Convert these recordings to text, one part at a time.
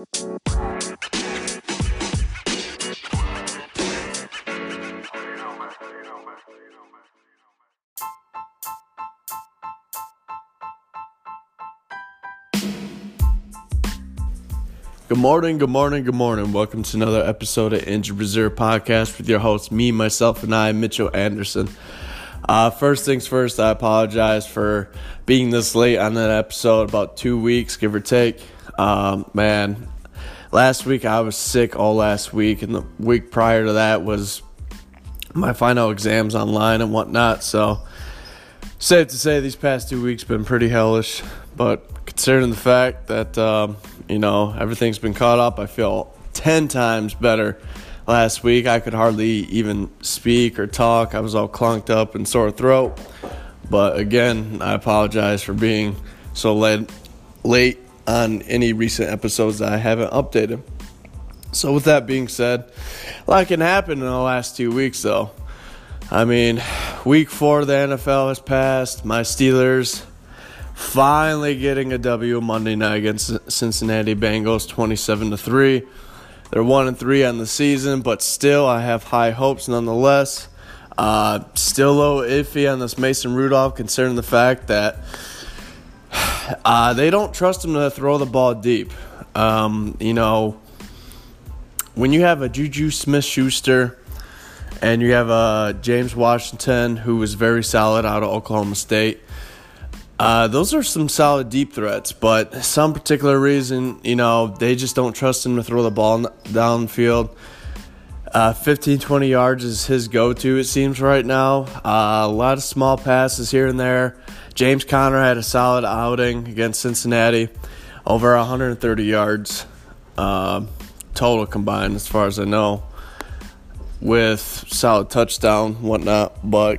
Good morning, good morning, good morning. Welcome to another episode of Injured Reserve Podcast with your host, me, myself, and I, Mitchell Anderson. Uh, first things first, I apologize for being this late on that episode, about two weeks, give or take. Um, man, last week I was sick all last week, and the week prior to that was my final exams online and whatnot. So, safe to say, these past two weeks been pretty hellish. But considering the fact that um, you know, everything's been caught up. I feel 10 times better last week. I could hardly even speak or talk. I was all clunked up and sore throat. But again, I apologize for being so late, late on any recent episodes that I haven't updated. So, with that being said, a lot can happen in the last two weeks, though. I mean, week four of the NFL has passed. My Steelers finally getting a W Monday night against Cincinnati Bengals 27 to 3. They're 1 and 3 on the season, but still I have high hopes nonetheless. Uh, still a little iffy on this Mason Rudolph considering the fact that uh, they don't trust him to throw the ball deep. Um, you know, when you have a Juju Smith Schuster and you have a James Washington who was very solid out of Oklahoma State, uh, those are some solid deep threats, but some particular reason, you know, they just don't trust him to throw the ball downfield. Uh, 15, 20 yards is his go to, it seems, right now. Uh, a lot of small passes here and there. James Conner had a solid outing against Cincinnati, over 130 yards uh, total combined, as far as I know, with solid touchdown, whatnot. But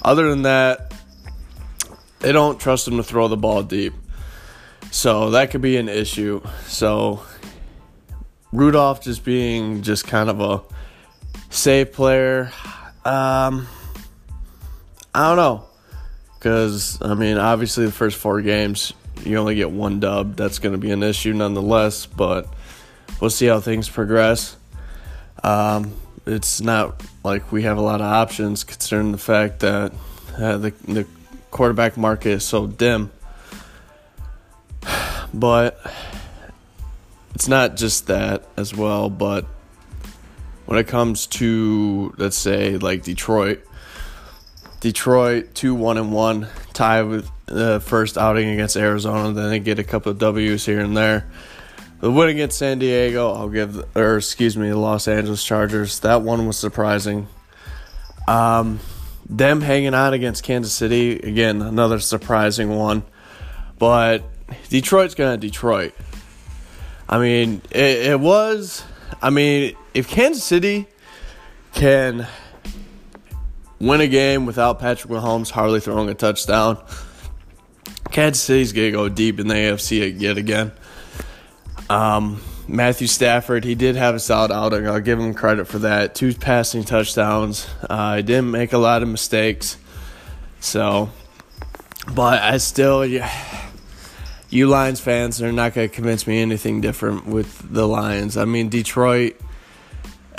other than that, they don't trust him to throw the ball deep. So that could be an issue. So Rudolph just being just kind of a safe player. Um, I don't know. Because, I mean, obviously the first four games, you only get one dub. That's going to be an issue nonetheless. But we'll see how things progress. Um, it's not like we have a lot of options considering the fact that uh, the, the quarterback market is so dim. But it's not just that as well, but when it comes to let's say like Detroit, Detroit two one and one tie with the first outing against Arizona, then they get a couple of W's here and there. The win against San Diego, I'll give, or excuse me, the Los Angeles Chargers. That one was surprising. Um, them hanging on against Kansas City, again, another surprising one. But Detroit's to Detroit. I mean, it, it was. I mean, if Kansas City can win a game without Patrick Mahomes hardly throwing a touchdown, Kansas City's going to go deep in the AFC yet again. Um, Matthew Stafford, he did have a solid outing. I'll give him credit for that. Two passing touchdowns. Uh, he didn't make a lot of mistakes. So, but I still, yeah, you Lions fans are not going to convince me anything different with the Lions. I mean, Detroit,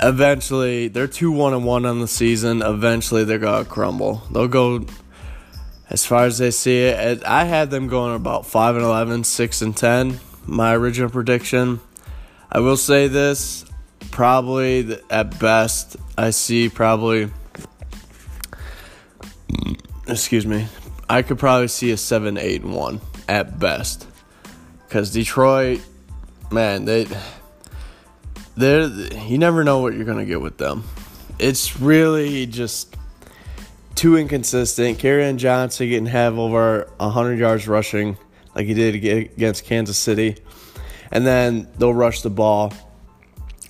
eventually, they're 2 1 and 1 on the season. Eventually, they're to crumble. They'll go as far as they see it. I had them going about 5 and 11, 6 and 10, my original prediction. I will say this probably at best, I see probably, excuse me, I could probably see a 7 8 and 1 at best. Because Detroit, man, they, they're, you never know what you're to get with them. It's really just too inconsistent. Kerryon Johnson getting have over 100 yards rushing like he did against Kansas City and then they'll rush the ball.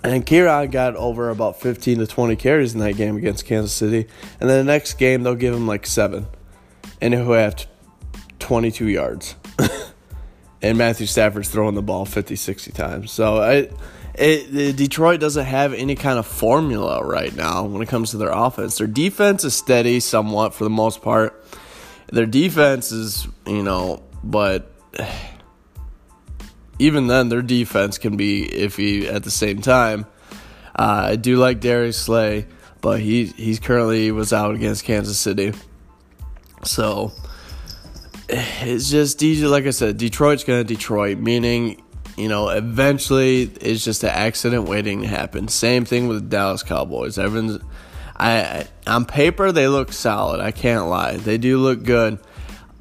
And Kerryon got over about 15 to 20 carries in that game against Kansas City. And then the next game, they'll give him like seven. And he'll have 22 yards. and Matthew Stafford's throwing the ball 50, 60 times. So I, it, Detroit doesn't have any kind of formula right now when it comes to their offense. Their defense is steady somewhat for the most part. Their defense is, you know, but even then, their defense can be iffy at the same time. Uh, I do like Darius Slay, but he he's currently was out against Kansas City. So it's just DJ. Like I said, Detroit's gonna Detroit, meaning you know eventually it's just an accident waiting to happen. Same thing with the Dallas Cowboys. Everyone's, I, on paper they look solid. I can't lie, they do look good.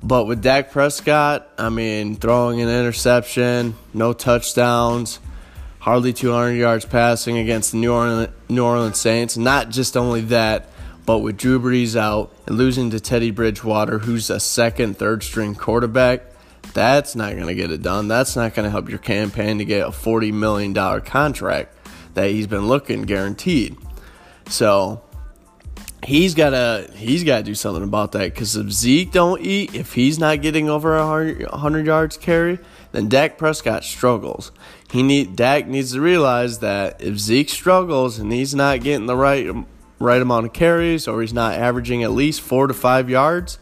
But with Dak Prescott, I mean, throwing an interception, no touchdowns, hardly 200 yards passing against the New Orleans, New Orleans Saints. Not just only that, but with Drew Brees out and losing to Teddy Bridgewater, who's a second, third string quarterback, that's not going to get it done. That's not going to help your campaign to get a $40 million contract that he's been looking guaranteed. So he's got to he's got to do something about that because if Zeke don't eat, if he's not getting over a 100 yards carry, then Dak Prescott struggles. He need Dak needs to realize that if Zeke struggles and he's not getting the right right amount of carries or he's not averaging at least four to five yards,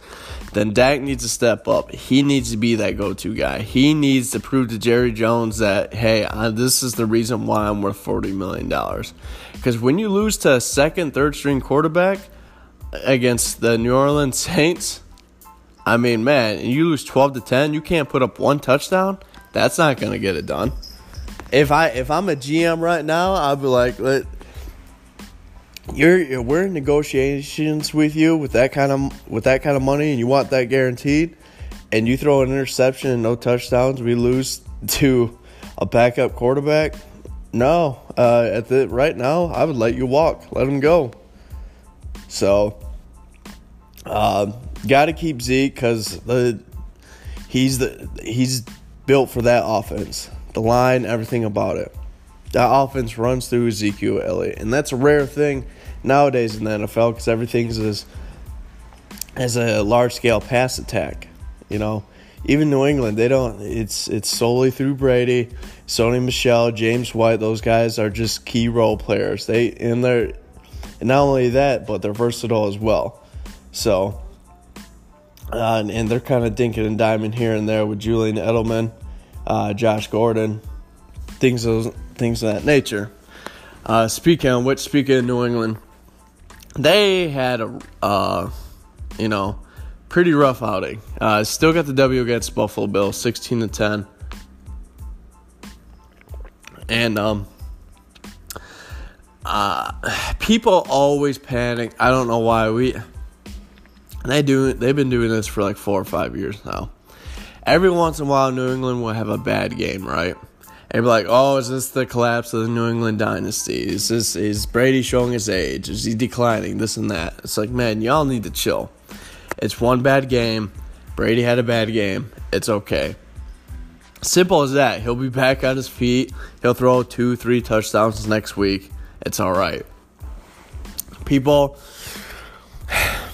then Dak needs to step up. He needs to be that go-to guy. He needs to prove to Jerry Jones that hey, uh, this is the reason why I'm worth forty million dollars. Because when you lose to a second, third string quarterback against the New Orleans Saints, I mean, man, you lose twelve to ten, you can't put up one touchdown. That's not gonna get it done. If I if I'm a GM right now, I'd be like, you're, we're in negotiations with you with that kind of with that kind of money, and you want that guaranteed, and you throw an interception and no touchdowns, we lose to a backup quarterback. No, uh, at the right now, I would let you walk, let him go. So, uh, got to keep Zeke because the he's the he's built for that offense the line, everything about it. That offense runs through Ezekiel Elliott, and that's a rare thing nowadays in the NFL because everything's as as a large scale pass attack. You know, even New England, they don't. It's it's solely through Brady, Sony Michel, James White. Those guys are just key role players. They and they're and not only that, but they're versatile as well. So, uh, and, and, they're kind of dinking and diming here and there with Julian Edelman uh, Josh Gordon, things of things of that nature. Uh, speaking of which, speaking of New England, they had a uh, you know pretty rough outing. Uh, still got the W against Buffalo Bills, sixteen to ten, and um, uh, people always panic. I don't know why we. They do. They've been doing this for like four or five years now every once in a while, New England will have a bad game, right? And be like, oh, is this the collapse of the New England dynasty? Is this is Brady showing his age? Is he declining? This and that. It's like, man, y'all need to chill. It's one bad game. Brady had a bad game. It's okay. Simple as that. He'll be back on his feet. He'll throw two, three touchdowns next week. It's all right. People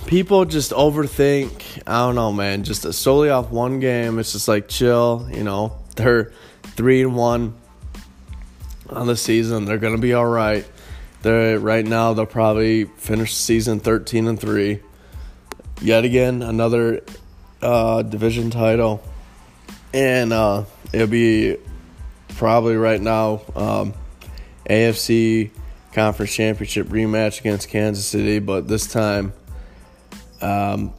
people just overthink. I don't know, man. Just solely off one game, it's just like chill. You know, they're three and one on the season. They're gonna be all right. They're right now. They'll probably finish season thirteen and three. Yet again, another uh, division title, and uh, it'll be probably right now um, AFC conference championship rematch against Kansas City, but this time um,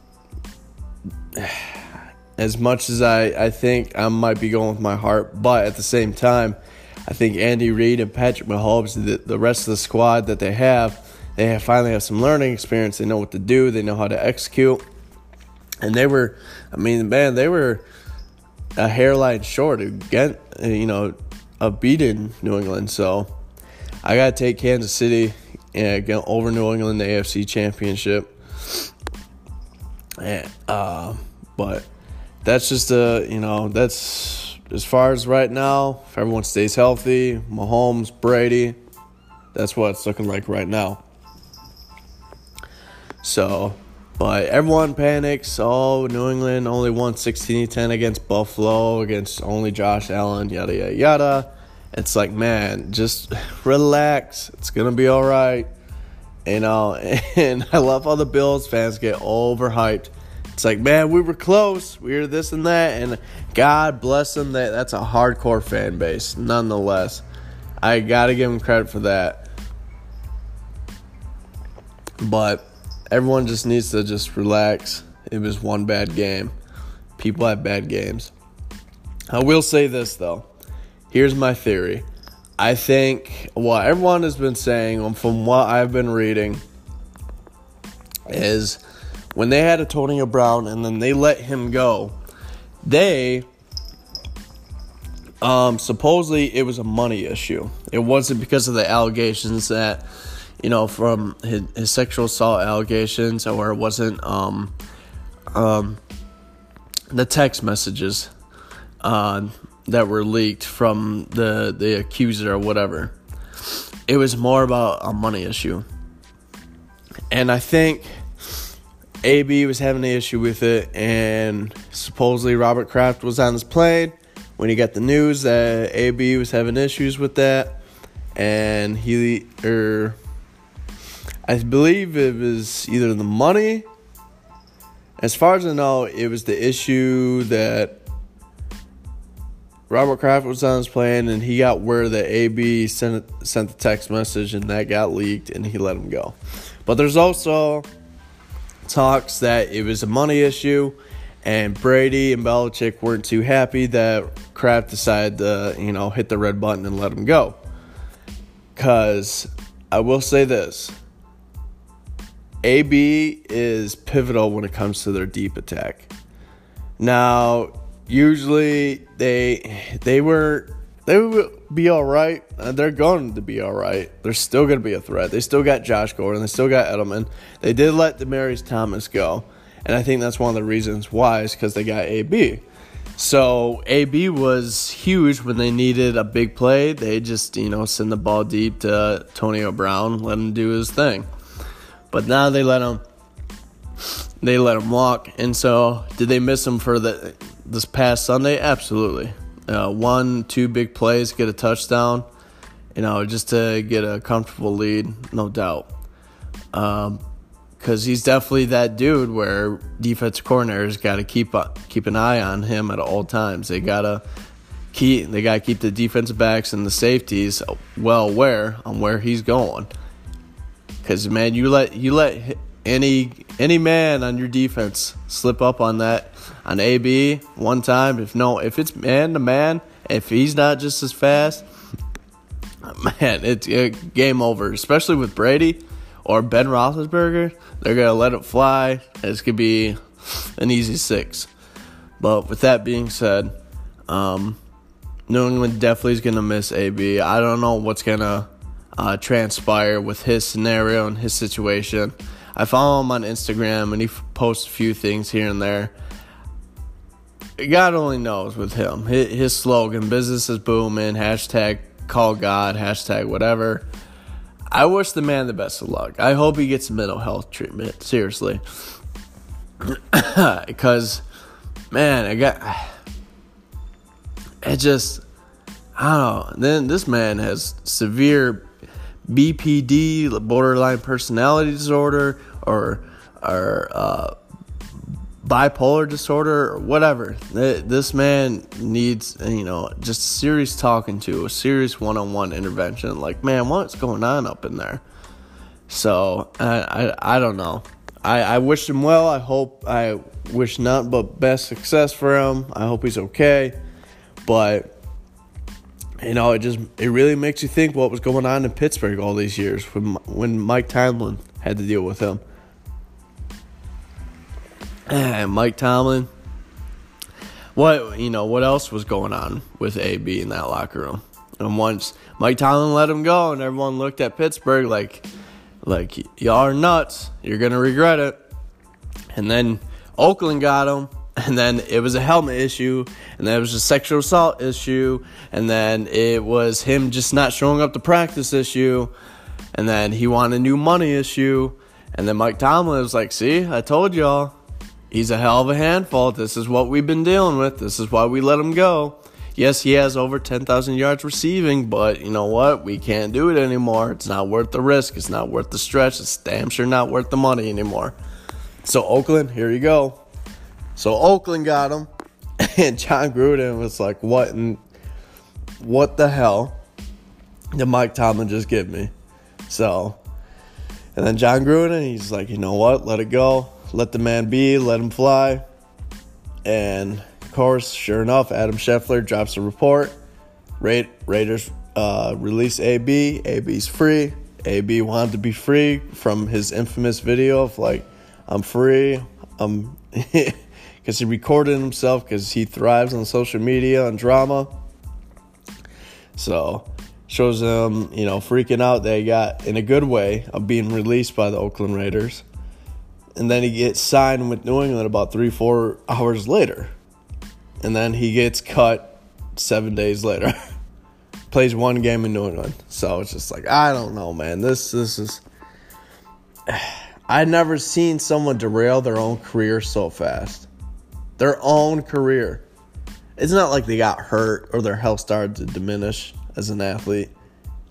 as much as I, I think I might be going with my heart, but at the same time, I think Andy Reid and Patrick Mahomes, the, the rest of the squad that they have, they have finally have some learning experience. They know what to do. They know how to execute. And they were, I mean, man, they were a hairline short again, you know, of beating New England. So I got to take Kansas City and get over New England the AFC Championship. And, uh, but that's just a you know that's as far as right now. If everyone stays healthy, Mahomes, Brady, that's what it's looking like right now. So, but everyone panics. Oh, New England only won 16 10 against Buffalo, against only Josh Allen, yada, yada, yada. It's like, man, just relax. It's going to be all right. You know, and I love how the Bills fans get overhyped It's like, man, we were close. We were this and that, and God bless them. That that's a hardcore fan base, nonetheless. I gotta give them credit for that. But everyone just needs to just relax. It was one bad game. People have bad games. I will say this though. Here's my theory. I think what everyone has been saying, from what I've been reading, is when they had Antonio Brown and then they let him go, they um, supposedly it was a money issue. It wasn't because of the allegations that you know from his, his sexual assault allegations, or it wasn't um, um, the text messages uh, that were leaked from the the accuser or whatever. It was more about a money issue, and I think AB was having an issue with it, and supposedly Robert Kraft was on his plane when he got the news that AB was having issues with that, and he or er, I believe it was either the money. As far as I know, it was the issue that Robert Kraft was on his plane, and he got where the AB sent sent the text message, and that got leaked, and he let him go. But there's also talks that it was a money issue, and Brady and Belichick weren't too happy that Kraft decided to, you know, hit the red button and let him go. Because I will say this AB is pivotal when it comes to their deep attack. Now, usually they they were they will be all right. Uh, they're going to be all right. They're still going to be a threat. They still got Josh Gordon. They still got Edelman. They did let Demaryius Thomas go, and I think that's one of the reasons why is because they got AB. So AB was huge when they needed a big play. They just you know send the ball deep to Antonio Brown, let him do his thing. But now they let him they let him walk. And so did they miss him for the this past Sunday? Absolutely uh, one, two big plays, get a touchdown, you know, just to get a comfortable lead, no doubt. Because um, he's definitely that dude where defensive coordinators got to keep keep an eye on him at all times. They gotta keep they gotta keep the defensive backs and the safeties well aware on where he's going. Because man, you let you let any any man on your defense slip up on that on AB one time. If no, if it's man to man, if he's not just as fast, man, it's it, game over. Especially with Brady or Ben Roethlisberger, they're gonna let it fly. It's gonna be an easy six. But with that being said, um, New England definitely is gonna miss AB. I don't know what's gonna uh, transpire with his scenario and his situation. I follow him on Instagram and he posts a few things here and there. God only knows with him. His, slogan, business is booming, hashtag call God, hashtag whatever. I wish the man the best of luck. I hope he gets mental health treatment. Seriously. Because, man, I got. It just. I don't know. Then this man has severe BPD, borderline personality disorder, or or uh, bipolar disorder, or whatever. This man needs, you know, just serious talking to, a serious one-on-one intervention. Like, man, what's going on up in there? So I I, I don't know. I, I wish him well. I hope I wish not but best success for him. I hope he's okay. But you know, it just it really makes you think what was going on in Pittsburgh all these years when when Mike Tomlin had to deal with him. And Mike Tomlin, what you know, what else was going on with AB in that locker room? And once Mike Tomlin let him go, and everyone looked at Pittsburgh like, like y'all are nuts. You're gonna regret it. And then Oakland got him and then it was a helmet issue, and then it was a sexual assault issue, and then it was him just not showing up to practice issue, and then he wanted a new money issue, and then Mike Tomlin was like, "See, I told y'all, he's a hell of a handful. This is what we've been dealing with. This is why we let him go." Yes, he has over 10,000 yards receiving, but you know what? We can't do it anymore. It's not worth the risk. It's not worth the stretch. It's damn sure not worth the money anymore. So, Oakland, here you go So Oakland got him, and Jon Gruden was like, "What? In, what the hell did Mike Tomlin just give me?" So, and then Jon Gruden, he's like, "You know what? Let it go. Let the man be. Let him fly." And of course, sure enough, Adam Schefter drops a report. Ra- Raiders uh, release AB. AB's free. AB wanted to be free from his infamous video of like, "I'm free. I'm." because he recorded himself because he thrives on social media and drama. So shows him, you know, freaking out that he got in a good way of being released by the Oakland Raiders. And then he gets signed with New England about three, four hours later. And then he gets cut seven days later. Plays one game in New England. So it's just like, I don't know, man. This this is I've never seen someone derail their own career so fast their own career. It's not like they got hurt or their health started to diminish as an athlete.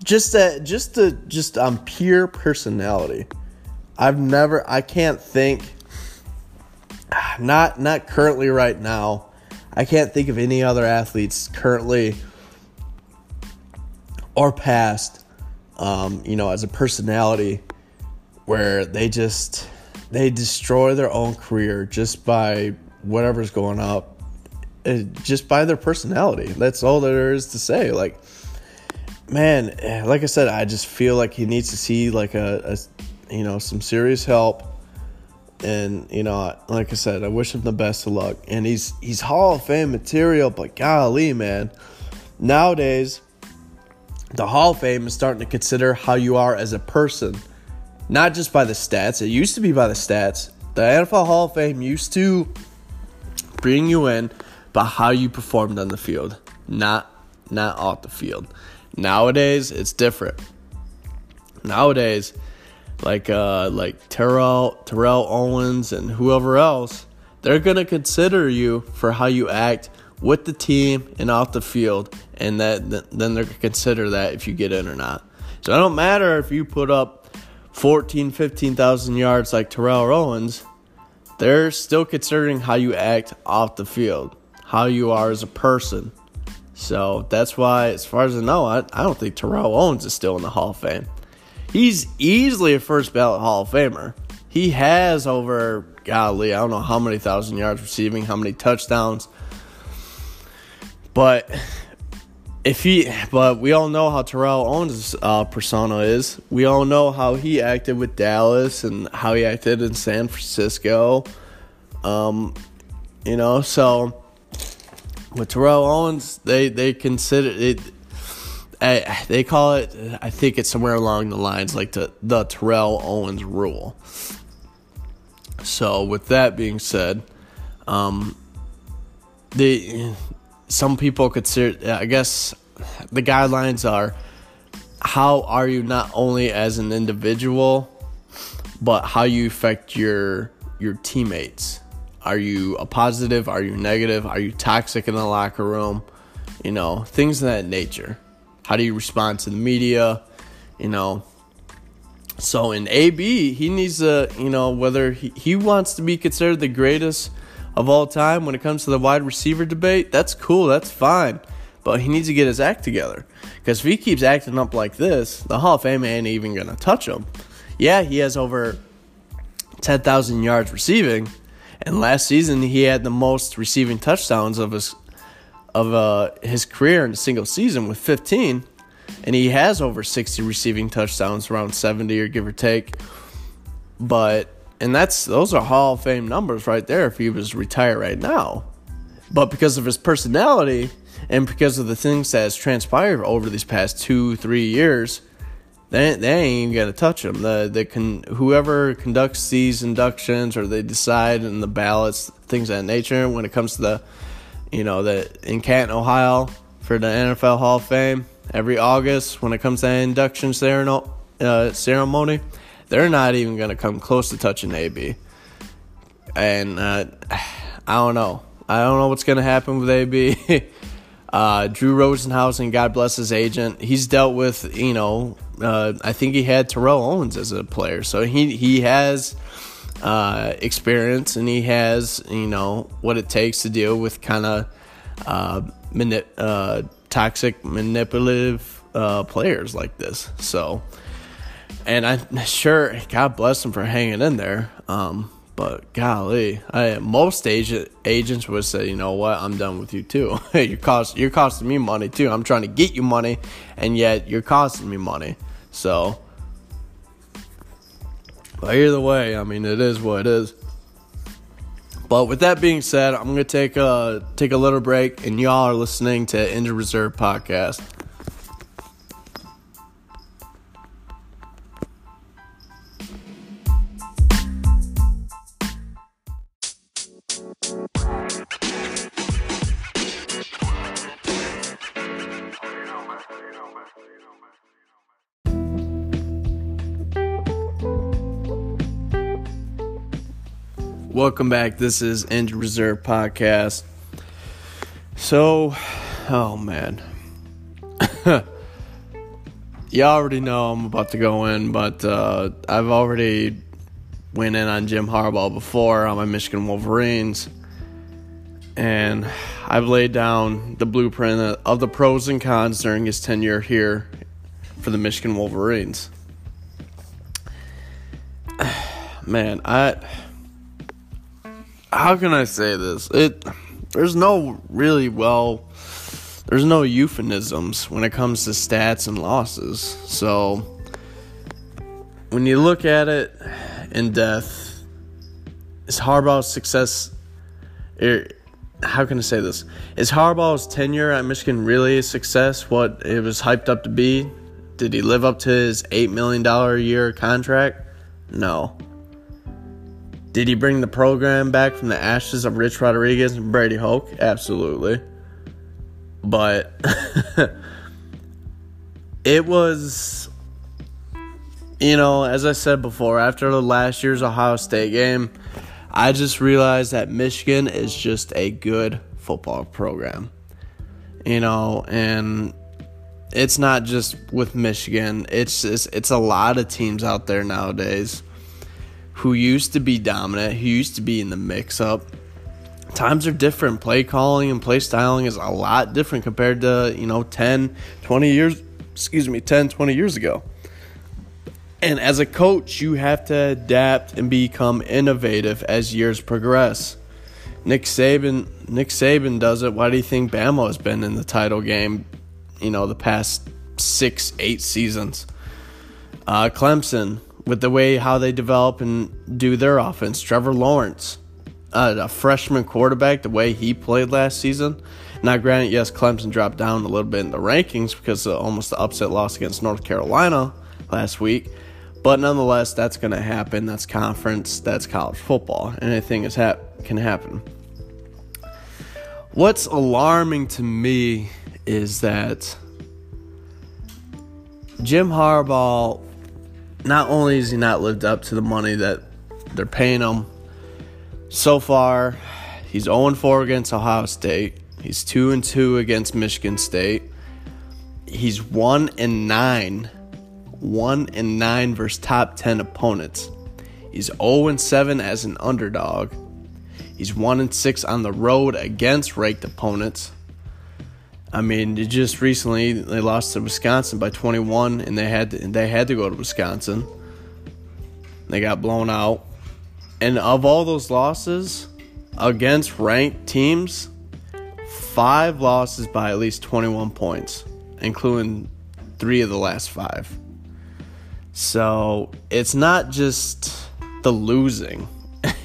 Just that, just to, just on pure personality. I've never, I can't think, not, not currently right now. I can't think of any other athletes currently or past, um, you know, as a personality where they just, they destroy their own career just by whatever's going up uh, just by their personality. That's all there is to say. Like, man, eh, like I said, I just feel like he needs to see like a, a you know, some serious help. And you know, like I said, I wish him the best of luck. And he's he's Hall of Fame material, but golly, man, nowadays the Hall of Fame is starting to consider how you are as a person, not just by the stats. It used to be by the stats. The NFL Hall of Fame used to bring you in, but how you performed on the field, not not off the field. Nowadays, it's different. Nowadays, like uh, like Terrell Terrell Owens and whoever else, they're gonna consider you for how you act with the team and off the field, and that then they're gonna consider that if you get in or not. So it don't matter if you put up 14, 15,000 yards like Terrell Owens they're still considering how you act off the field, how you are as a person. So that's why, as far as I know, I, I don't think Terrell Owens is still in the Hall of Fame. He's easily a first ballot Hall of Famer. He has over, golly, I don't know how many thousand yards receiving, how many touchdowns. But if he, but we all know how Terrell Owens' uh, persona is. We all know how he acted with Dallas and how he acted in San Francisco. Um, you know, so with Terrell Owens, they they consider it. I, they call it. I think it's somewhere along the lines like the the Terrell Owens rule. So with that being said, um, the some people consider, I guess, the guidelines are how are you not only as an individual, but how you affect your your teammates. Are you a positive? Are you negative? Are you toxic in the locker room? You know, things of that nature. How do you respond to the media? You know, so in AB, he needs to, you know, whether he, he wants to be considered the greatest of all time when it comes to the wide receiver debate, that's cool, that's fine. But he needs to get his act together. Because if he keeps acting up like this, the Hall of Fame ain't even going to touch him. Yeah, he has over 10,000 yards receiving. And last season, he had the most receiving touchdowns of his of uh, his career in a single season with 15. And he has over 60 receiving touchdowns, around 70 or give or take. But and that's those are Hall of Fame numbers right there if he was retired right now. But because of his personality and because of the things that has transpired over these past two, three years, they, they ain't even gonna touch him. The the can whoever conducts these inductions or they decide in the ballots, things of that nature. When it comes to the, you know, the in Canton, Ohio, for the NFL Hall of Fame every August when it comes to induction ceremony, uh, ceremony they're not even going to come close to touching AB. And uh, I don't know. I don't know what's going to happen with AB. uh, Drew Rosenhaus, God bless his agent, he's dealt with, you know, uh, I think he had Terrell Owens as a player. So he, he has uh, experience and he has, you know, what it takes to deal with kind of uh, mani- uh, toxic, manipulative uh, players like this. So, and I'm sure God bless him for hanging in there. Um, but golly, I, most agent, agents would say, you know what, I'm done with you too. you're cost you're costing me money too. I'm trying to get you money, and yet you're costing me money. So, but either way, I mean, it is what it is. But with that being said, I'm gonna take a take a little break, and y'all are listening to Injured Reserve podcast. Welcome back. This is Injured Reserve Podcast. So, oh man. y'all already know I'm about to go in, but uh, I've already went in on Jim Harbaugh before on my Michigan Wolverines. And I've laid down the blueprint of the pros and cons during his tenure here for the Michigan Wolverines. Man, I how can I say this? It there's no really well there's no euphemisms when it comes to stats and losses. So when you look at it in depth, is Harbaugh's success er, how can I say this? Is Harbaugh's tenure at Michigan really a success? What it was hyped up to be? Did he live up to his $8 million a year contract? No. Did he bring the program back from the ashes of Rich Rodriguez and Brady Hoke? Absolutely. But it was, you know, as I said before, after the last year's Ohio State game, I just realized that Michigan is just a good football program. You know, and it's not just with Michigan. It's just, it's a lot of teams out there nowadays who used to be dominant, who used to be in the mix up. Times are different. Play calling and play styling is a lot different compared to, you know, 10, 20 years, excuse me, 10, 20 years ago. And as a coach, you have to adapt and become innovative as years progress. Nick Saban, Nick Saban does it. Why do you think Bama has been in the title game, you know, the past six, eight seasons? Uh, Clemson, with the way how they develop and do their offense. Trevor Lawrence, uh, a freshman quarterback, the way he played last season. Now, granted, yes, Clemson dropped down a little bit in the rankings because of almost the upset loss against North Carolina last week. But nonetheless, that's going to happen. That's conference. That's college football. Anything is hap- can happen. What's alarming to me is that Jim Harbaugh not only has he not lived up to the money that they're paying him, so far he's 0 4 against Ohio State. He's 2 and 2 against Michigan State. He's 1 and 9. 1 and 9 versus top 10 opponents. He's 0 and 7 as an underdog. He's 1 and 6 on the road against ranked opponents. I mean, just recently they lost to Wisconsin by 21, and they had to, they had to go to Wisconsin. They got blown out, and of all those losses against ranked teams, five losses by at least 21 points, including three of the last five. So it's not just the losing,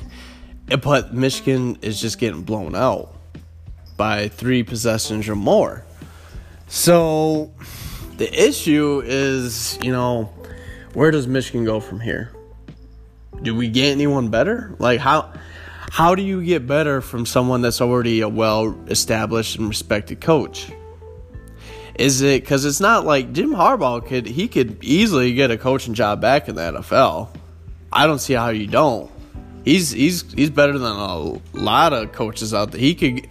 but Michigan is just getting blown out by three possessions or more. So the issue is, you know, where does Michigan go from here? Do we get anyone better? Like how how do you get better from someone that's already a well established and respected coach? Is it because it's not like Jim Harbaugh could he could easily get a coaching job back in the NFL? I don't see how you don't. He's he's he's better than a lot of coaches out there. He could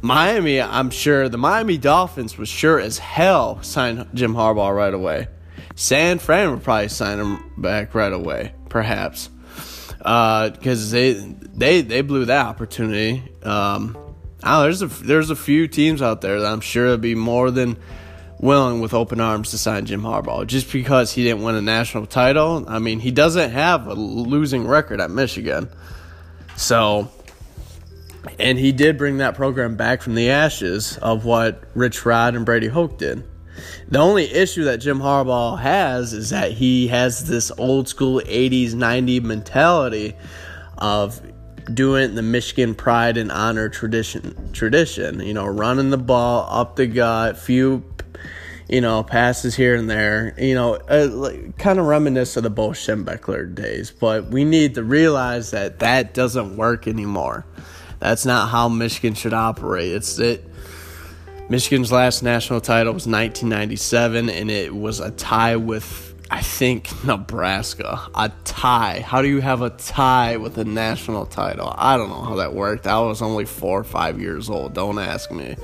Miami, I'm sure the Miami Dolphins was sure as hell sign Jim Harbaugh right away. San Fran would probably sign him back right away, perhaps. because uh, they they they blew that opportunity. Um, oh, there's a there's a few teams out there that I'm sure would be more than willing with open arms to sign Jim Harbaugh just because he didn't win a national title. I mean, he doesn't have a losing record at Michigan, so. And he did bring that program back from the ashes of what Rich Rod and Brady Hoke did. The only issue that Jim Harbaugh has is that he has this old school 80s, 90s mentality of doing the Michigan pride and honor tradition tradition, you know, running the ball up the gut, few you know, passes here and there, you know, uh, like, kind of reminisce of the Bo Schembechler days. But we need to realize that that doesn't work anymore. That's not how Michigan should operate. It's it Michigan's last national title was 1997, and it was a tie with, I think, Nebraska. A tie. How do you have a tie with a national title? I don't know how that worked. I was only four or five years old. Don't ask me.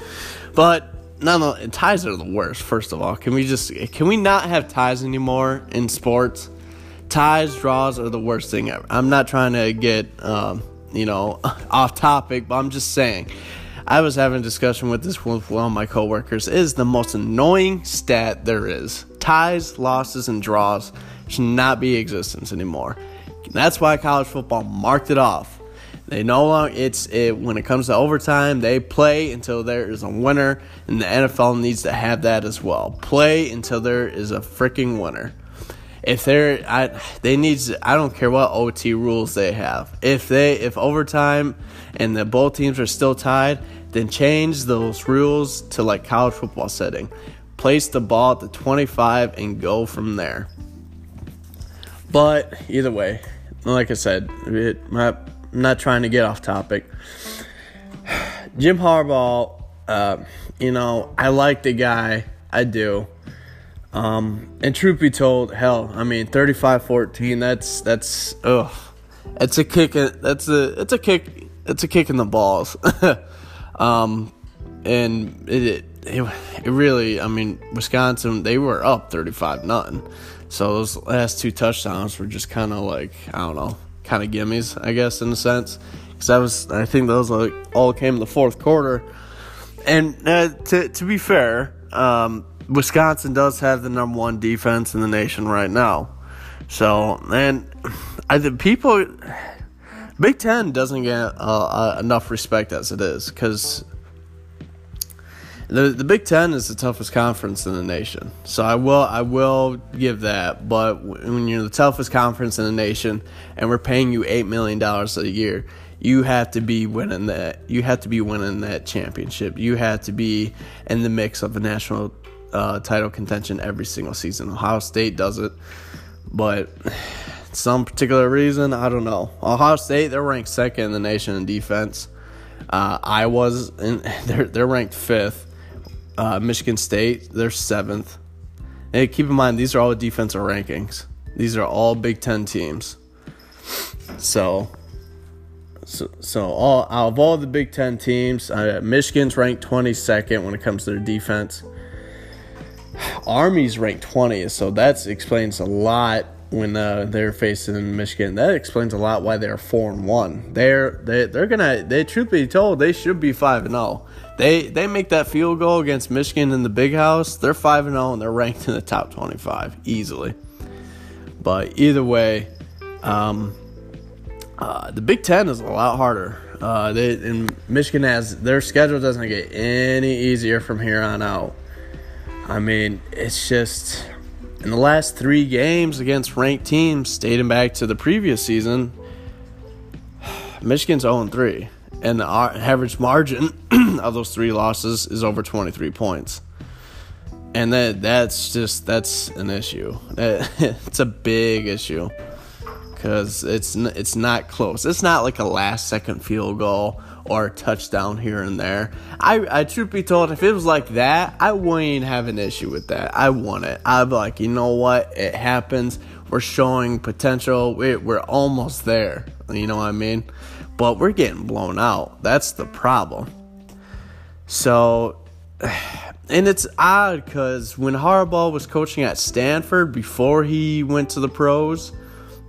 But no, no, ties are the worst. First of all, can we just can we not have ties anymore in sports? Ties, draws are the worst thing ever. I'm not trying to get um, you know off topic, but I'm just saying I was having a discussion with this one of my coworkers. It is the most annoying stat there is. Ties, losses, and draws should not be existence anymore. That's why college football marked it off. They no longer it's it when it comes to overtime, they play until there is a winner, and the NFL needs to have that as well. Play until there is a freaking winner. If they're I they need I don't care what OT rules they have. If they if overtime and the both teams are still tied, then change those rules to like college football setting. Place the ball at the 25 and go from there. But either way, like I said, it, I'm not trying to get off topic. Jim Harbaugh, uh, you know, I like the guy. I do. Um, and truth be told, hell, I mean, 35-14, that's, that's, ugh. It's a kick, that's a, it's a kick, it's a kick in the balls. Um, and it, it, it really, I mean, Wisconsin, they were up 35 nothing. So those last two touchdowns were just kind of like, I don't know, kind of gimmies, I guess, in a sense. Because that was, I think those like all came in the fourth quarter. And uh, to, to be fair, um, Wisconsin does have the number one defense in the nation right now. So, and I think people Big Ten doesn't get uh, uh, enough respect as it is because the the Big Ten is the toughest conference in the nation. So I will I will give that. But when you're the toughest conference in the nation and we're paying you eight million dollars a year, you have to be winning that. You have to be winning that championship. You have to be in the mix of a national uh, title contention every single season. Ohio State does it, but some particular reason. I don't know. Ohio State, they're ranked second in the nation in defense. Uh, was in, they're they're ranked fifth. Uh, Michigan State, they're seventh. And keep in mind, these are all defensive rankings. These are all Big Ten teams. So, so, so all out of all the Big Ten teams, uh, Michigan's ranked 22nd when it comes to their defense. Army's ranked 20th, so that explains a lot when uh, they're facing Michigan. That explains a lot why they're four and one. They're they they're gonna they truth be told they should be five and zero. They they make that field goal against Michigan in the Big House. They're five and zero oh, and they're ranked in the top twenty five easily. But either way, um, uh, the Big Ten is a lot harder. Uh, they and Michigan has their schedule doesn't get any easier from here on out. I mean, it's just in the last three games against ranked teams, dating back to the previous season, Michigan's 0 3. And the average margin of those three losses is over 23 points. And that that's just that's an issue. It's a big issue because it's it's not close. It's not like a last second field goal or a touchdown here and there. I, I truth be told, if it was like that, I wouldn't have an issue with that. I want it. I'd be like, you know what? It happens. We're showing potential. We're, almost there. You know what I mean? But we're getting blown out. That's the problem. So, and it's odd because when Harbaugh was coaching at Stanford before he went to the pros,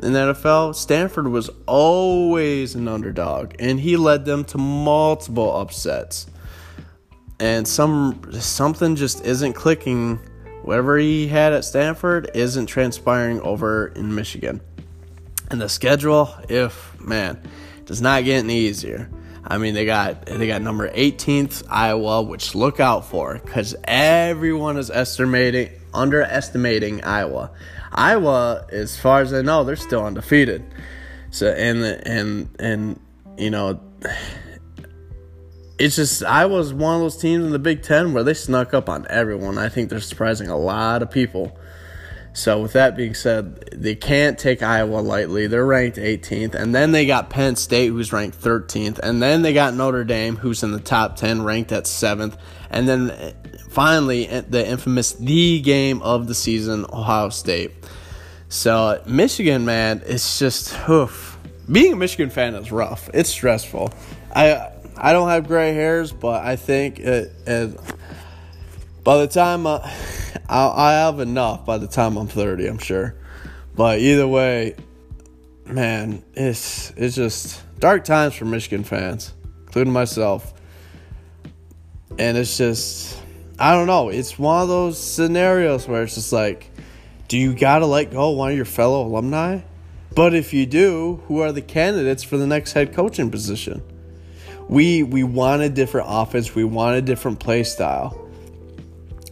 in the NFL, Stanford was always an underdog, and he led them to multiple upsets. And some something just isn't clicking. Whatever he had at Stanford isn't transpiring over in Michigan. And the schedule, if man, does not get any easier. I mean, they got they got number 18th Iowa, which look out for because everyone is estimating underestimating Iowa. Iowa, as far as I know, they're still undefeated. So and and and you know, it's just I was one of those teams in the Big Ten where they snuck up on everyone. I think they're surprising a lot of people. So with that being said, they can't take Iowa lightly. They're ranked 18th, and then they got Penn State, who's ranked 13th, and then they got Notre Dame, who's in the top 10, ranked at seventh, and then eh, finally eh, the infamous the game of the season, Ohio State. So Michigan, man, it's just oof. Being a Michigan fan is rough. It's stressful. I I don't have gray hairs, but I think it, it by the time uh, I'll, I have enough by the time I'm 30, I'm sure. But either way, man, it's it's just dark times for Michigan fans, including myself. And it's just I don't know, it's one of those scenarios where it's just like do you got to let go one of your fellow alumni? But if you do, who are the candidates for the next head coaching position? We we want a different offense, we want a different play style.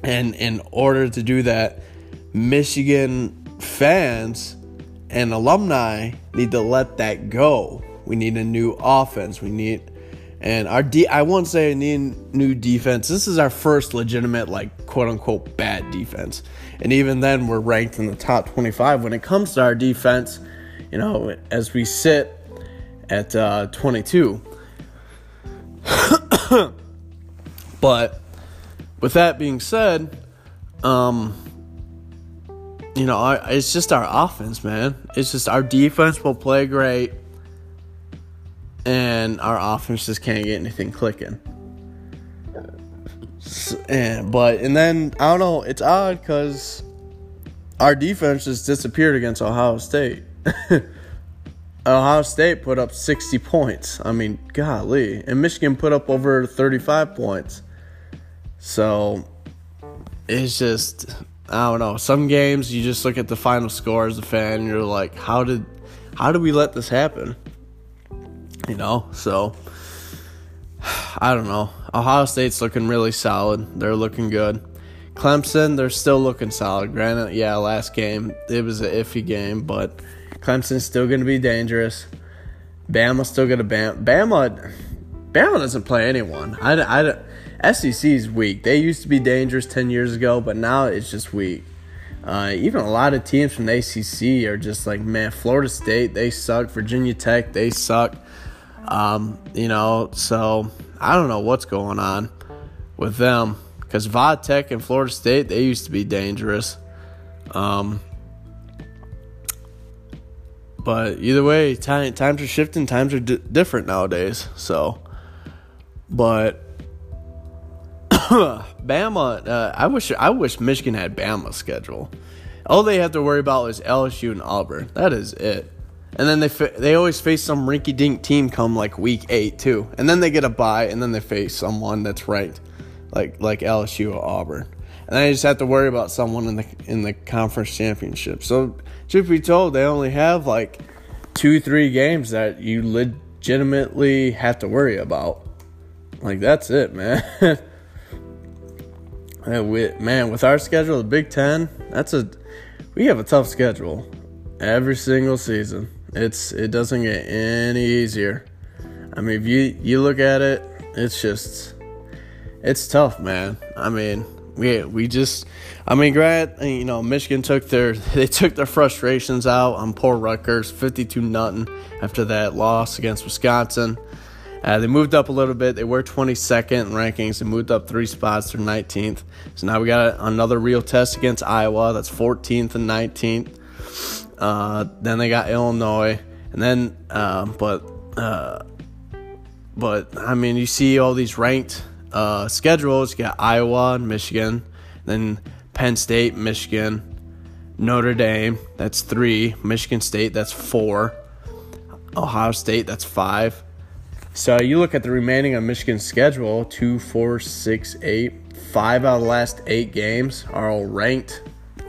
And in order to do that, Michigan fans and alumni need to let that go. We need a new offense. We need and our de- I won't say a new defense. This is our first legitimate like quote unquote bad defense. And even then we're ranked in the top 25 when it comes to our defense, you know, as we sit at uh, 22. but with that being said, um, you know, our, it's just our offense, man. It's just our defense will play great, and our offense just can't get anything clicking. So, and but and then I don't know. It's odd because our defense just disappeared against Ohio State. Ohio State put up 60 points. I mean, golly. And Michigan put up over 35 points. So it's just I don't know. Some games you just look at the final score as a fan you're like, how did how did we let this happen? You know? So I don't know. Ohio State's looking really solid. They're looking good. Clemson, they're still looking solid. Granted, yeah, last game it was an iffy game, but Clemson's still going to be dangerous. Bama's still going to bam. Bama, Bama doesn't play anyone. I, I, SEC is weak. They used to be dangerous 10 years ago, but now it's just weak. Uh, even a lot of teams from the ACC are just like, man, Florida State, they suck. Virginia Tech, they suck. Um, you know, so I don't know what's going on with them because Va Tech and Florida State, they used to be dangerous. Um, but either way, time, times are shifting, times are different nowadays. So, but Bama, uh, I wish I wish Michigan had Bama's schedule. All they have to worry about is LSU and Auburn. That is it. And then they fa- they always face some rinky dink team come like week eight too, and then they get a bye, and then they face someone that's ranked like like LSU or Auburn, and they just have to worry about someone in the in the conference championship. So truth be told, they only have like two three games that you legitimately have to worry about. Like that's it, man. Man, with our schedule, the Big Ten, that's a we have a tough schedule every single season. It's it doesn't get any easier. I mean, if you you look at it, it's just it's tough, man. I mean, we we just I mean, Grant, you know, Michigan took their they took their frustrations out on poor Rutgers, fifty-two nothing after that loss against Wisconsin. Uh, they moved up a little bit. They were 22nd in rankings. They moved up three spots to 19th. So now we got another real test against Iowa. That's 14th and 19th. Uh, then they got Illinois, and then uh, but uh, but I mean you see all these ranked uh, schedules. You got Iowa and Michigan, then Penn State, Michigan, Notre Dame, that's three. Michigan State, that's four. Ohio State, that's five. So you look at the remaining of Michigan's schedule two, four, six, eight. Five out of the last eight games are all ranked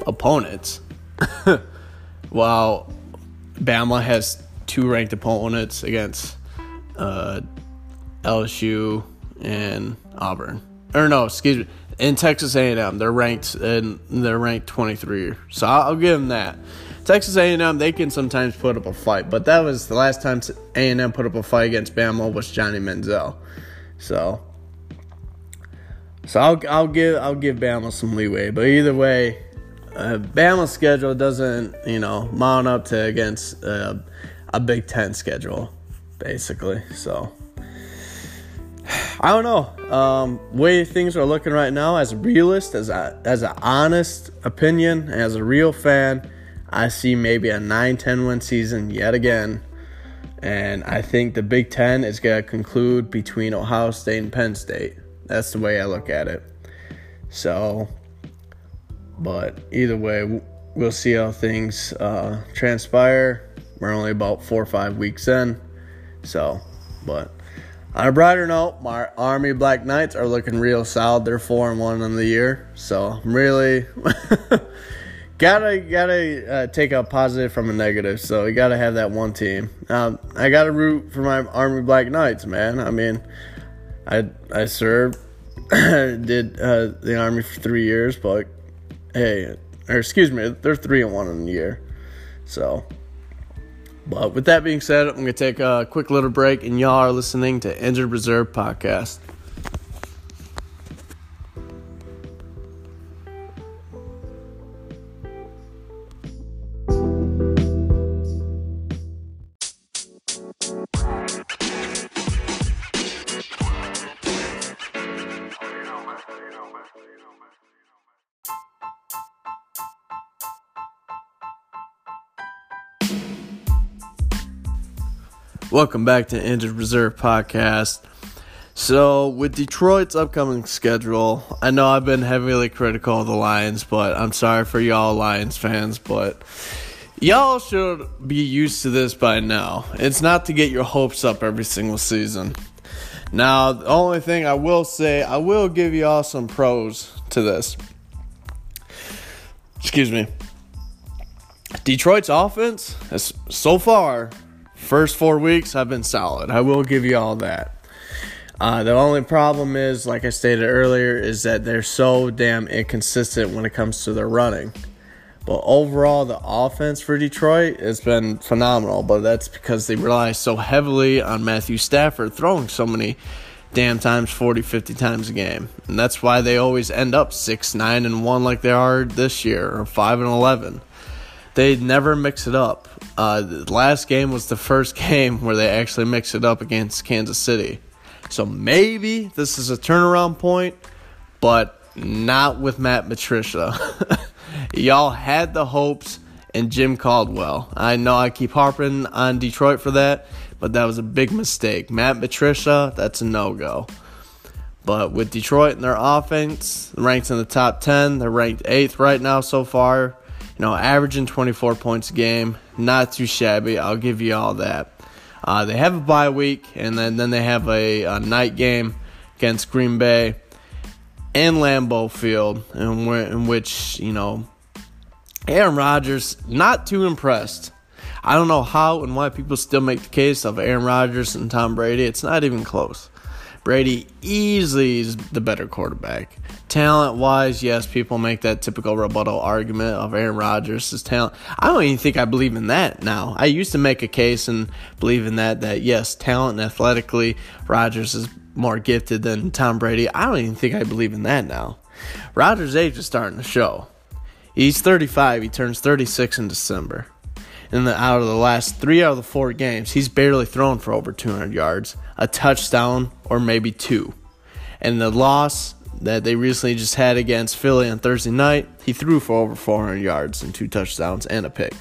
opponents. While Bama has two ranked opponents against uh, LSU and Auburn. Or no, excuse me, in Texas A&M, they're ranked and they're ranked 23. So I'll, give them that. Texas A&M, they can sometimes put up a fight, but that was the last time A&M put up a fight against Bama was Johnny Manziel. So, so I'll I'll give I'll give Bama some leeway, but either way, uh, Bama's schedule doesn't you know mount up to against uh, a Big Ten schedule, basically. So. I don't know. Um, way things are looking right now, as a realist, as a, as an honest opinion, as a real fan, I see maybe a 9-10 win season yet again. And I think the Big Ten is going to conclude between Ohio State and Penn State. That's the way I look at it. So, but either way, we'll see how things uh, transpire. We're only about four or five weeks in. So, but on a brighter note, my Army Black Knights are looking real solid. They're four and one in the year, so I'm really gotta gotta uh, take a positive from a negative. So you gotta have that one team. Um, I gotta root for my Army Black Knights, man. I mean, I I served, did uh, the Army for three years, but hey, or excuse me, they're three and one in the year, so but with that being said, I'm going to take a quick little break, and y'all are listening to Injured Reserve Podcast. Welcome back to Injured Reserve Podcast. So, with Detroit's upcoming schedule, I know I've been heavily critical of the Lions, but I'm sorry for y'all Lions fans, but y'all should be used to this by now. It's not to get your hopes up every single season. Now, the only thing I will say, I will give y'all some pros to this. Excuse me. Detroit's offense, has, so far, First four weeks I've been solid. I will give you all that. Uh, the only problem is, like I stated earlier, is that they're so damn inconsistent when it comes to their running. But overall, the offense for Detroit has been phenomenal. But that's because they rely so heavily on Matthew Stafford throwing so many damn times 40, 50 times a game. And that's why they always end up 6, 9, and 1 like they are this year, or 5 and 11 they never mix it up. Uh, the last game was the first game where they actually mixed it up against Kansas City. So maybe this is a turnaround point, but not with Matt Patricia. Y'all had the hopes and Jim Caldwell. I know I keep harping on Detroit for that, but that was a big mistake. Matt Patricia, that's a no go. But with Detroit and their offense, ranked in the top 10, they're ranked eighth right now so far you know, averaging 24 points a game, not too shabby. I'll give you all that. Uh, they have a bye week, and then, then they have a, a night game against Green Bay and Lambeau Field, in, in which, you know, Aaron Rodgers, not too impressed. I don't know how and why people still make the case of Aaron Rodgers and Tom Brady. It's not even close. Brady easily is the better quarterback. Talent wise, yes, people make that typical rebuttal argument of Aaron Rodgers' talent. I don't even think I believe in that now. I used to make a case and believe in that, that yes, talent and athletically, Rodgers is more gifted than Tom Brady. I don't even think I believe in that now. Rodgers' age is starting to show. He's 35, he turns 36 in December in the out of the last three out of the four games, he's barely thrown for over 200 yards, a touchdown or maybe two. And the loss that they recently just had against Philly on Thursday night, he threw for over 400 yards and two touchdowns and a pick.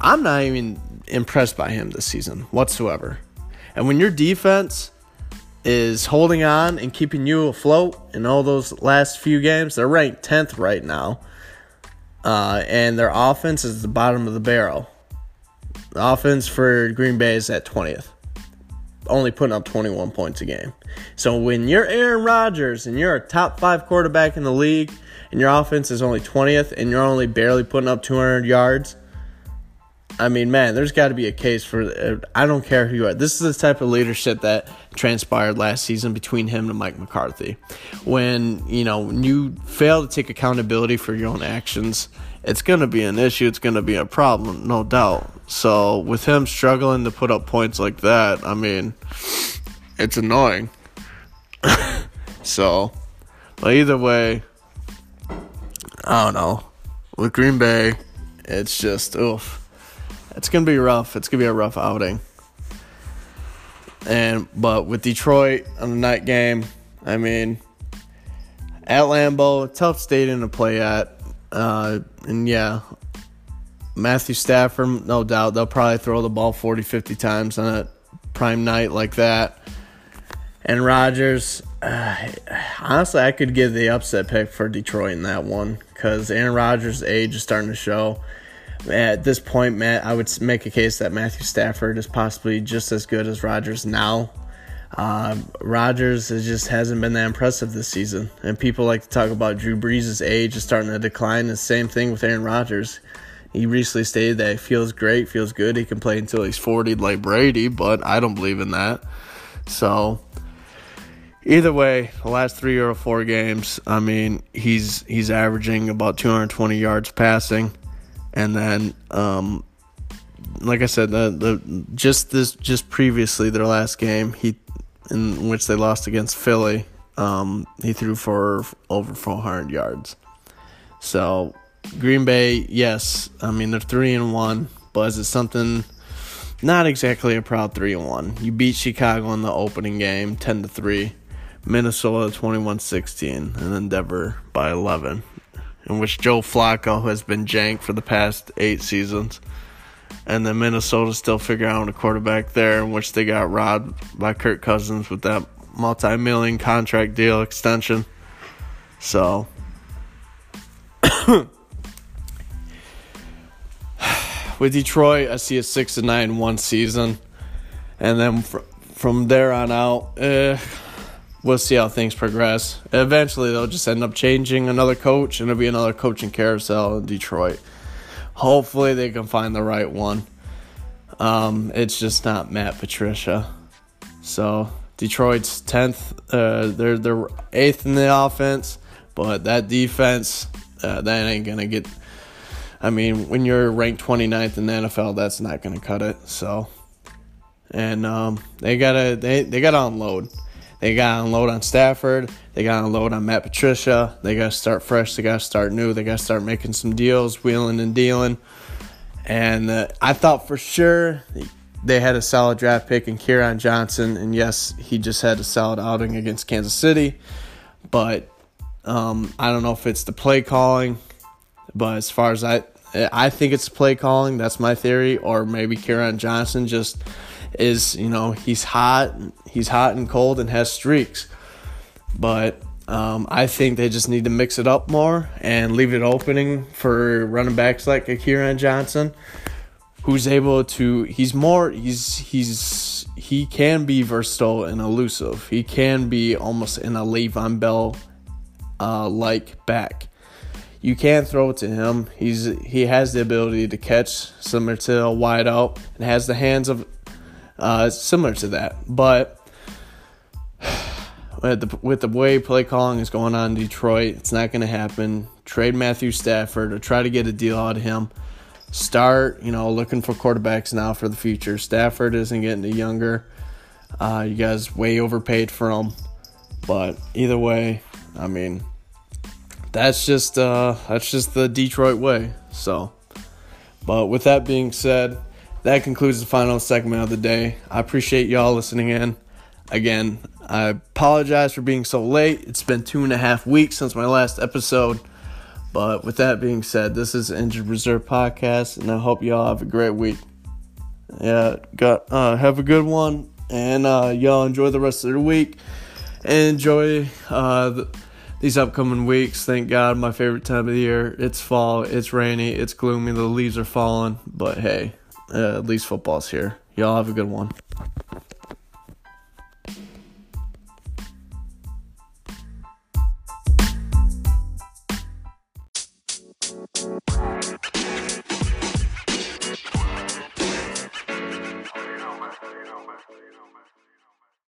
I'm not even impressed by him this season whatsoever. And when your defense is holding on and keeping you afloat in all those last few games, they're ranked 10th right now uh, and their offense is the bottom of the barrel. The offense for Green Bay is at 20th, only putting up 21 points a game. So when you're Aaron Rodgers and you're a top five quarterback in the league, and your offense is only 20th, and you're only barely putting up 200 yards, I mean, man, there's got to be a case for. Uh, I don't care who you are. This is the type of leadership that transpired last season between him and Mike McCarthy. When you know when you fail to take accountability for your own actions, it's going to be an issue. It's going to be a problem, no doubt. So with him struggling to put up points like that, I mean, it's annoying. so, but either way, I don't know. With Green Bay, it's just oof it's gonna be rough. It's gonna be a rough outing. And but with Detroit on the night game, I mean, at Lambeau, tough stadium to play at. Uh, and yeah, Matthew Stafford, no doubt, they'll probably throw the ball 40, 50 times on a prime night like that. And Rodgers, uh, honestly, I could give the upset pick for Detroit in that one because Aaron Rodgers' age is starting to show at this point, Matt, I would make a case that Matthew Stafford is possibly just as good as Rodgers now. Uh, Rodgers just hasn't been that impressive this season, and people like to talk about Drew Brees' age is starting to decline. The same thing with Aaron Rodgers. He recently stated that he feels great, feels good. He can play until he's 40 like Brady, but I don't believe in that. So, either way, the last three or four games, I mean, he's he's averaging about 220 yards passing and then um, like I said, the the just this just previously their last game he in which they lost against Philly, um, he threw for over 400 yards. So Green Bay, yes, I mean they're three and one, but is it something? Not exactly a proud three and one. You beat Chicago in the opening game, ten to three. Minnesota 21-16, and then Denver by 11 in which Joe Flacco has been janked for the past eight seasons. And then Minnesota still figure out a quarterback there, in which they got robbed by Kirk Cousins with that multi million contract deal extension. So. with Detroit, I see a 6 and 9 one season. And then fr- from there on out, eh, we'll see how things progress. Eventually, they'll just end up changing another coach, and it'll be another coaching carousel in Detroit. Hopefully, they can find the right one. Um, it's just not Matt Patricia. So Detroit's tenth. Uh, they're they're eighth in the offense, but that defense, uh, that ain't gonna get. I mean, when you're ranked 29th in the NFL, that's not gonna cut it. So, and um, they gotta they they gotta unload. They got to unload on Stafford. They got to unload on Matt Patricia. They got to start fresh. They got to start new. They got to start making some deals, wheeling and dealing. And uh, I thought for sure they had a solid draft pick in Kerryon Johnson. And yes, he just had a solid outing against Kansas City. But um, I don't know if it's the play calling. But as far as I, I think it's play calling. That's my theory. Or maybe Kerryon Johnson just is, you know, he's hot, he's hot and cold and has streaks. But um, I think they just need to mix it up more and leave it opening for running backs like Akira Johnson, who's able to. He's more. He's he's he can be versatile and elusive. He can be almost in a Le'Veon Bell uh, like back. You can't throw it to him. He's he has the ability to catch similar to a wide out and has the hands of uh, similar to that. But with the, with the way play calling is going on in Detroit, it's not going to happen. Trade Matthew Stafford or try to get a deal out of him. Start, you know, looking for quarterbacks now for the future. Stafford isn't getting any younger. Uh, you guys way overpaid for him, but either way, I mean, that's just uh, that's just the Detroit way. So, but with that being said, that concludes the final segment of the day. I appreciate y'all listening in. Again, I apologize for being so late. It's been two and a half weeks since my last episode. But with that being said, this is Injured Reserve Podcast, and I hope y'all have a great week. Yeah, got uh, have a good one, and uh, y'all enjoy the rest of the week, and enjoy uh, the, these upcoming weeks. Thank God, my favorite time of the year. It's fall, it's rainy, it's gloomy, the leaves are falling, but hey, uh, at least football's here. Y'all have a good one.